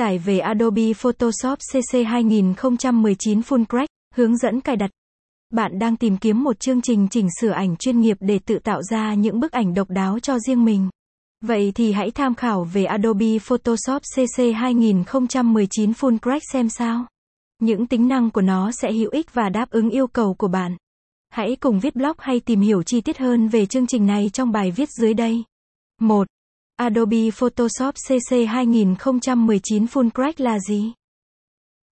Tải về Adobe Photoshop CC 2019 Full Crack, hướng dẫn cài đặt. Bạn đang tìm kiếm một chương trình chỉnh sửa ảnh chuyên nghiệp để tự tạo ra những bức ảnh độc đáo cho riêng mình. Vậy thì hãy tham khảo về Adobe Photoshop CC 2019 Full Crack xem sao. Những tính năng của nó sẽ hữu ích và đáp ứng yêu cầu của bạn. Hãy cùng viết blog hay tìm hiểu chi tiết hơn về chương trình này trong bài viết dưới đây. 1. Adobe Photoshop CC 2019 Full Crack là gì?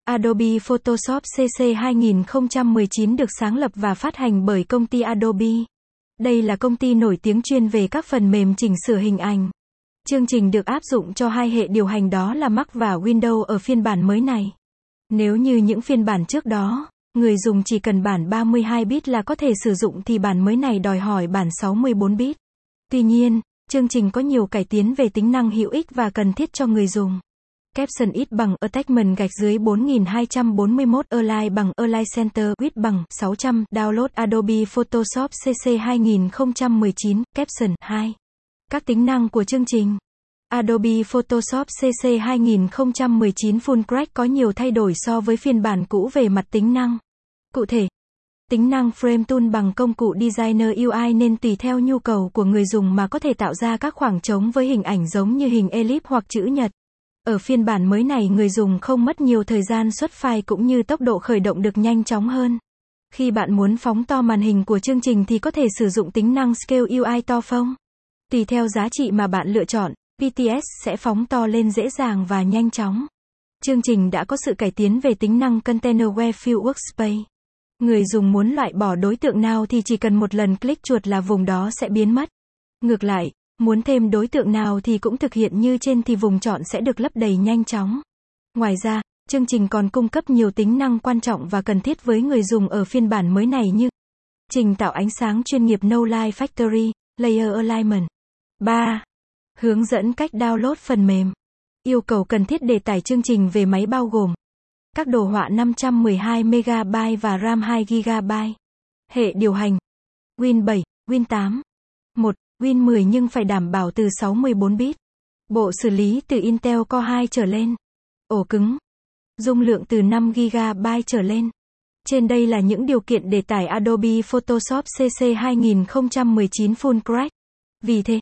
Adobe Photoshop CC 2019 được sáng lập và phát hành bởi công ty Adobe. Đây là công ty nổi tiếng chuyên về các phần mềm chỉnh sửa hình ảnh. Chương trình được áp dụng cho hai hệ điều hành đó là Mac và Windows ở phiên bản mới này. Nếu như những phiên bản trước đó, người dùng chỉ cần bản 32 bit là có thể sử dụng thì bản mới này đòi hỏi bản 64 bit. Tuy nhiên, chương trình có nhiều cải tiến về tính năng hữu ích và cần thiết cho người dùng. Caption ít bằng Attachment gạch dưới 4241 Align bằng Align Center Width bằng 600 Download Adobe Photoshop CC 2019 Caption 2 Các tính năng của chương trình Adobe Photoshop CC 2019 Full Crack có nhiều thay đổi so với phiên bản cũ về mặt tính năng. Cụ thể, tính năng Frame Tool bằng công cụ Designer UI nên tùy theo nhu cầu của người dùng mà có thể tạo ra các khoảng trống với hình ảnh giống như hình elip hoặc chữ nhật. Ở phiên bản mới này người dùng không mất nhiều thời gian xuất file cũng như tốc độ khởi động được nhanh chóng hơn. Khi bạn muốn phóng to màn hình của chương trình thì có thể sử dụng tính năng Scale UI to phông. Tùy theo giá trị mà bạn lựa chọn, PTS sẽ phóng to lên dễ dàng và nhanh chóng. Chương trình đã có sự cải tiến về tính năng Containerware Fill Workspace. Người dùng muốn loại bỏ đối tượng nào thì chỉ cần một lần click chuột là vùng đó sẽ biến mất. Ngược lại, muốn thêm đối tượng nào thì cũng thực hiện như trên thì vùng chọn sẽ được lấp đầy nhanh chóng. Ngoài ra, chương trình còn cung cấp nhiều tính năng quan trọng và cần thiết với người dùng ở phiên bản mới này như trình tạo ánh sáng chuyên nghiệp No Light Factory, Layer Alignment. 3. Hướng dẫn cách download phần mềm. Yêu cầu cần thiết để tải chương trình về máy bao gồm các đồ họa 512 MB và RAM 2 GB. Hệ điều hành Win 7, Win 8. 1. Win 10 nhưng phải đảm bảo từ 64 bit. Bộ xử lý từ Intel Core 2 trở lên. Ổ cứng. Dung lượng từ 5 GB trở lên. Trên đây là những điều kiện để tải Adobe Photoshop CC 2019 Full Crack. Vì thế,